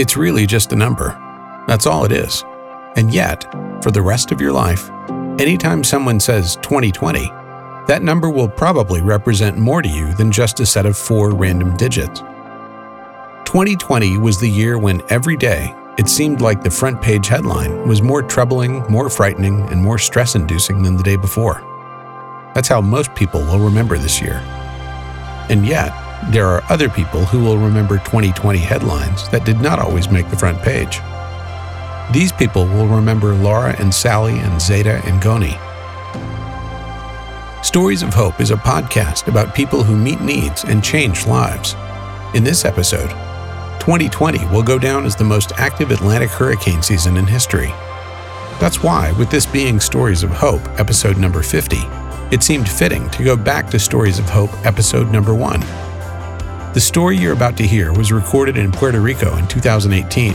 It's really just a number. That's all it is. And yet, for the rest of your life, anytime someone says 2020, that number will probably represent more to you than just a set of four random digits. 2020 was the year when every day it seemed like the front page headline was more troubling, more frightening, and more stress inducing than the day before. That's how most people will remember this year. And yet, there are other people who will remember 2020 headlines that did not always make the front page. These people will remember Laura and Sally and Zeta and Goni. Stories of Hope is a podcast about people who meet needs and change lives. In this episode, 2020 will go down as the most active Atlantic hurricane season in history. That's why, with this being Stories of Hope, episode number 50, it seemed fitting to go back to Stories of Hope, episode number 1. The story you're about to hear was recorded in Puerto Rico in 2018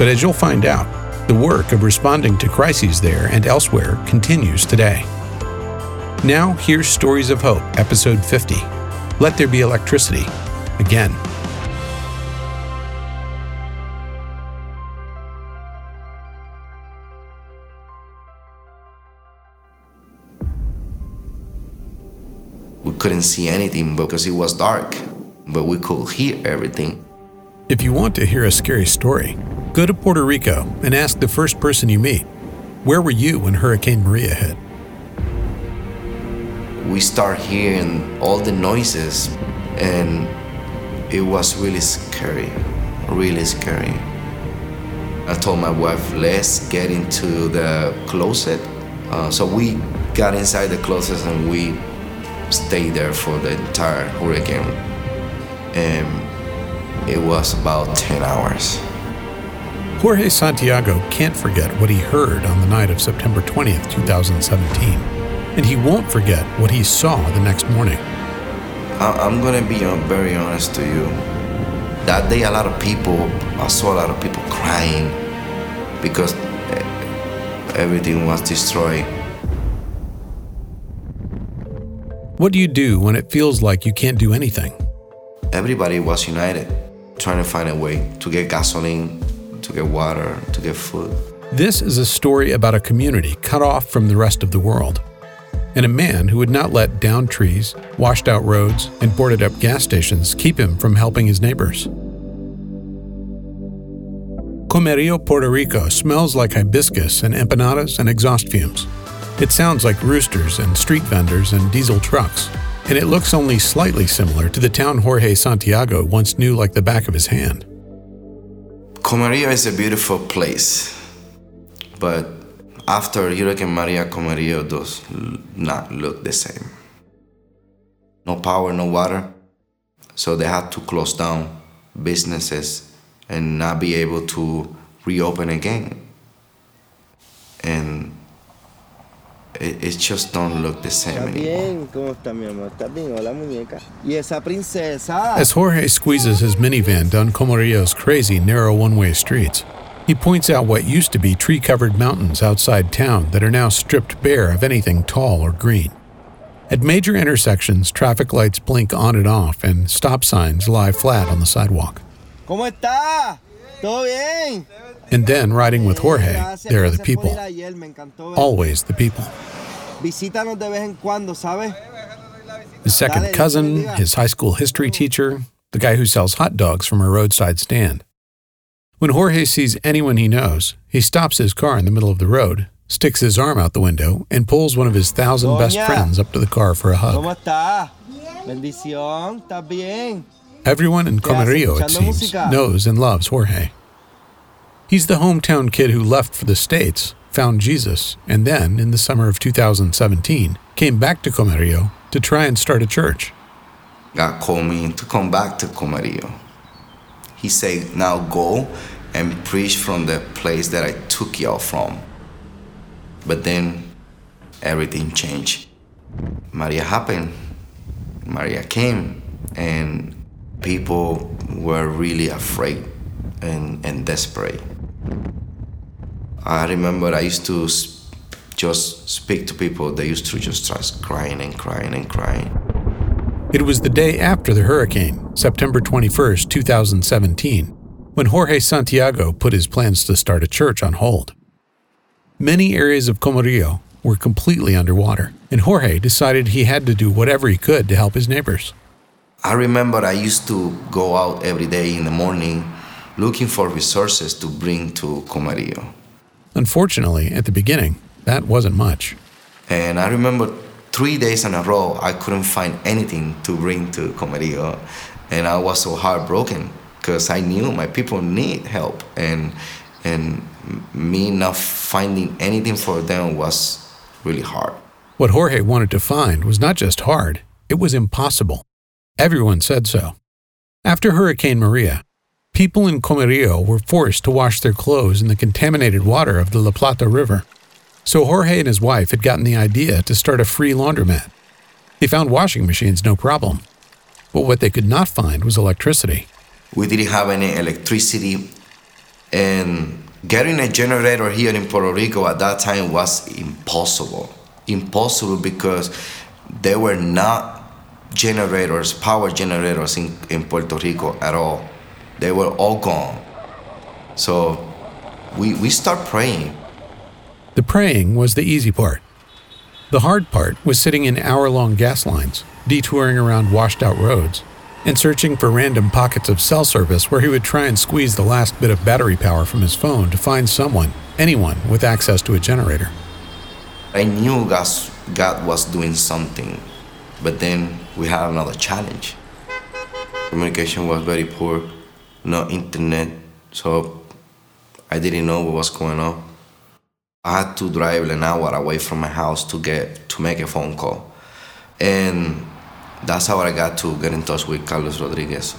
but as you'll find out, the work of responding to crises there and elsewhere continues today. Now, here's Stories of Hope, Episode 50 Let There Be Electricity, again. Couldn't see anything because it was dark, but we could hear everything. If you want to hear a scary story, Go to Puerto Rico and ask the first person you meet, where were you when Hurricane Maria hit? We start hearing all the noises, and it was really scary, really scary. I told my wife, let's get into the closet. Uh, so we got inside the closet and we stayed there for the entire hurricane. And it was about 10 hours. Jorge Santiago can't forget what he heard on the night of September 20th, 2017, and he won't forget what he saw the next morning. I'm gonna be very honest to you. That day, a lot of people, I saw a lot of people crying because eh, everything was destroyed. What do you do when it feels like you can't do anything? Everybody was united, trying to find a way to get gasoline, to get water, to get food. This is a story about a community cut off from the rest of the world, and a man who would not let downed trees, washed out roads, and boarded up gas stations keep him from helping his neighbors. Comerio, Puerto Rico smells like hibiscus and empanadas and exhaust fumes. It sounds like roosters and street vendors and diesel trucks, and it looks only slightly similar to the town Jorge Santiago once knew like the back of his hand. Comerio is a beautiful place, but after Hurricane Maria, Comerio does not look the same. No power, no water, so they had to close down businesses and not be able to reopen again. And it, it just don't look the same anymore. As Jorge squeezes his minivan down Comerio's crazy, narrow one way streets, he points out what used to be tree covered mountains outside town that are now stripped bare of anything tall or green. At major intersections, traffic lights blink on and off, and stop signs lie flat on the sidewalk. ¿Cómo está? ¿Todo bien? And then, riding with Jorge, there are the people. Always the people. His second cousin, his high school history teacher, the guy who sells hot dogs from a roadside stand. When Jorge sees anyone he knows, he stops his car in the middle of the road, sticks his arm out the window, and pulls one of his thousand best friends up to the car for a hug. Everyone in Comerio, it seems, knows and loves Jorge. He's the hometown kid who left for the States, found Jesus, and then, in the summer of 2017, came back to Comerio to try and start a church. God called me to come back to Comerio. He said, Now go and preach from the place that I took y'all from. But then everything changed. Maria happened. Maria came, and people were really afraid and, and desperate. I remember I used to just speak to people. They used to just start crying and crying and crying. It was the day after the hurricane, September 21st, 2017, when Jorge Santiago put his plans to start a church on hold. Many areas of Comerío were completely underwater, and Jorge decided he had to do whatever he could to help his neighbors. I remember I used to go out every day in the morning looking for resources to bring to Comerío. Unfortunately, at the beginning, that wasn't much. And I remember three days in a row, I couldn't find anything to bring to Comerío. And I was so heartbroken because I knew my people need help. And, and me not finding anything for them was really hard. What Jorge wanted to find was not just hard, it was impossible. Everyone said so. After Hurricane Maria, people in Comerío were forced to wash their clothes in the contaminated water of the La Plata River. So Jorge and his wife had gotten the idea to start a free laundromat. They found washing machines no problem. But what they could not find was electricity. We didn't have any electricity, and getting a generator here in Puerto Rico at that time was impossible. Impossible because there were not generators, power generators in, in Puerto Rico at all. They were all gone. So we, we start praying. The praying was the easy part. The hard part was sitting in hour long gas lines, detouring around washed out roads, and searching for random pockets of cell service where he would try and squeeze the last bit of battery power from his phone to find someone, anyone, with access to a generator. I knew God, God was doing something, but then we had another challenge. Communication was very poor, no internet, so I didn't know what was going on. I had to drive an hour away from my house to get to make a phone call, and that's how I got to get in touch with Carlos Rodriguez.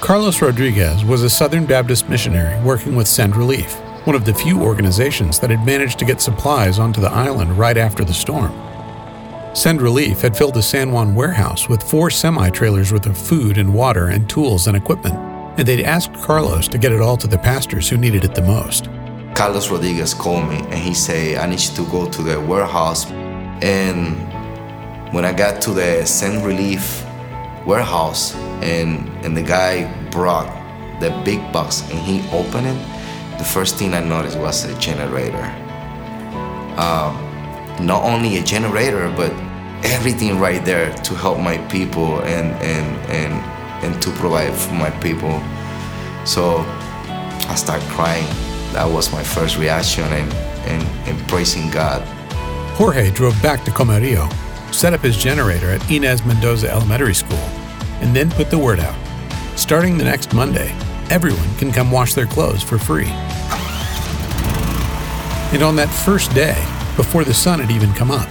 Carlos Rodriguez was a Southern Baptist missionary working with Send Relief, one of the few organizations that had managed to get supplies onto the island right after the storm. Send Relief had filled a San Juan warehouse with four semi trailers worth of food and water and tools and equipment, and they'd asked Carlos to get it all to the pastors who needed it the most. Carlos Rodriguez called me and he said, I need you to go to the warehouse. And when I got to the Send Relief warehouse and, and the guy brought the big box and he opened it, the first thing I noticed was a generator. Um, not only a generator, but everything right there to help my people and and and and to provide for my people. So I started crying. That was my first reaction and, and, and praising God. Jorge drove back to Comerío, set up his generator at Inez Mendoza Elementary School, and then put the word out. Starting the next Monday, everyone can come wash their clothes for free. And on that first day, before the sun had even come up,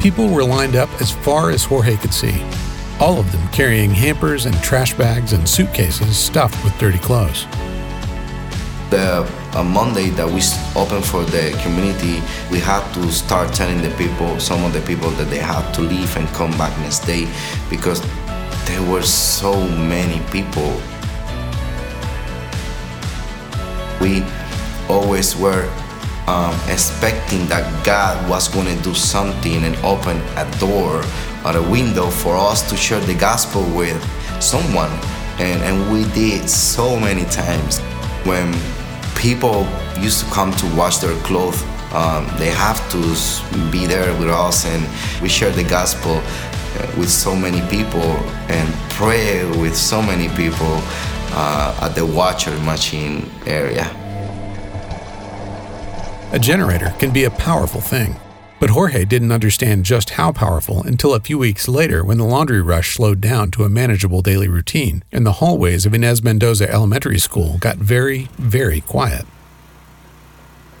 People were lined up as far as Jorge could see, all of them carrying hampers and trash bags and suitcases stuffed with dirty clothes. The Monday that we opened for the community, we had to start telling the people, some of the people, that they had to leave and come back next day because there were so many people. We always were um, expecting that God was going to do something and open a door or a window for us to share the gospel with someone. And, and we did so many times. When people used to come to wash their clothes, um, they have to be there with us, and we share the gospel uh, with so many people and pray with so many people uh, at the washer machine area. A generator can be a powerful thing. But Jorge didn't understand just how powerful until a few weeks later when the laundry rush slowed down to a manageable daily routine and the hallways of Inez Mendoza Elementary School got very, very quiet.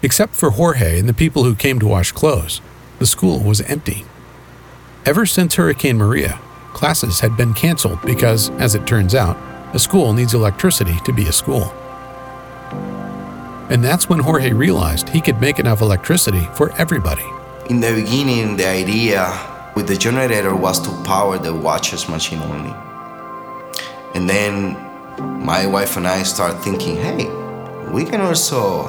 Except for Jorge and the people who came to wash clothes, the school was empty. Ever since Hurricane Maria, classes had been canceled because, as it turns out, a school needs electricity to be a school. And that's when Jorge realized he could make enough electricity for everybody. In the beginning, the idea with the generator was to power the watches machine only. And then my wife and I start thinking, hey, we can also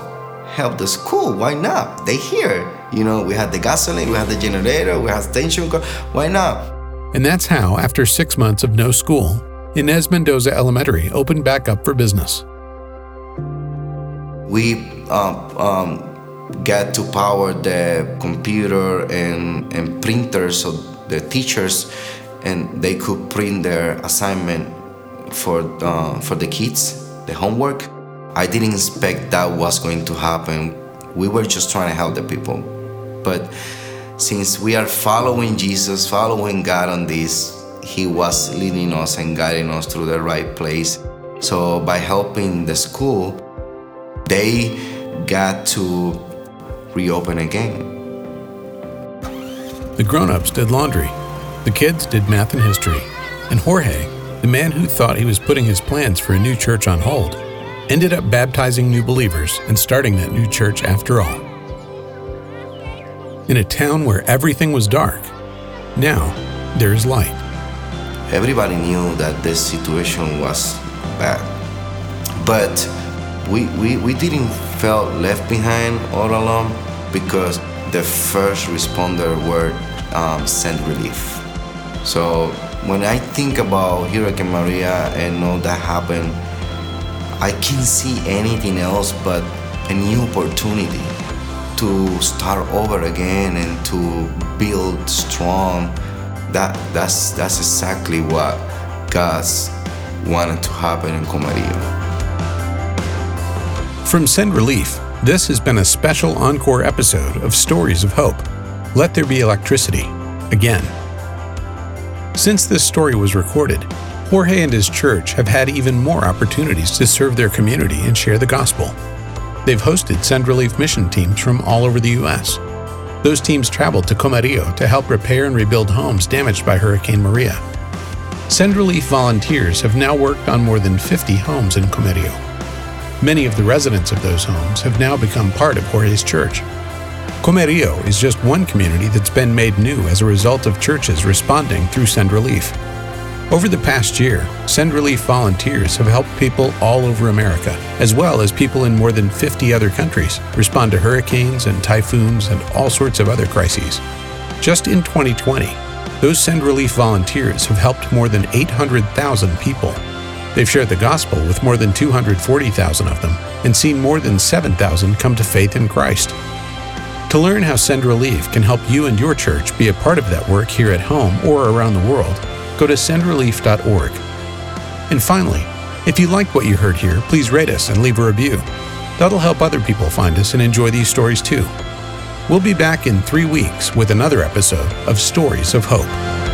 help the school. Why not? They here. You know, we had the gasoline, we had the generator, we had tension car. Why not? And that's how, after six months of no school, Inez Mendoza Elementary opened back up for business. We um, um, get to power the computer and, and printers so the teachers and they could print their assignment for uh, for the kids, the homework. I didn't expect that was going to happen. We were just trying to help the people, but since we are following Jesus, following God on this, He was leading us and guiding us through the right place. So by helping the school, they got to reopen again. The grown ups did laundry, the kids did math and history, and Jorge, the man who thought he was putting his plans for a new church on hold, ended up baptizing new believers and starting that new church after all. In a town where everything was dark, now there is light. Everybody knew that this situation was bad, but we, we, we didn't feel left behind all along because the first responder were um, Send Relief. So when I think about Hurricane Maria and all that happened, I can't see anything else but a new opportunity to start over again and to build strong. That that's that's exactly what God's wanted to happen in Comerío. From Send Relief, this has been a special encore episode of Stories of Hope. Let There Be Electricity. Again. Since this story was recorded, Jorge and his church have had even more opportunities to serve their community and share the gospel. They've hosted Send Relief mission teams from all over the U.S. Those teams traveled to Comerío to help repair and rebuild homes damaged by Hurricane Maria. Send Relief volunteers have now worked on more than 50 homes in Comerío. Many of the residents of those homes have now become part of Jorge's church. Comerío is just one community that's been made new as a result of churches responding through Send Relief. Over the past year, Send Relief volunteers have helped people all over America, as well as people in more than 50 other countries, respond to hurricanes and typhoons and all sorts of other crises. Just in 2020, those Send Relief volunteers have helped more than 800,000 people. They've shared the gospel with more than 240,000 of them and seen more than 7,000 come to faith in Christ. To learn how Send Relief can help you and your church be a part of that work here at home or around the world, go to sendrelief.org. And finally, if you like what you heard here, please rate us and leave a review. That'll help other people find us and enjoy these stories too. We'll be back in three weeks with another episode of Stories of Hope.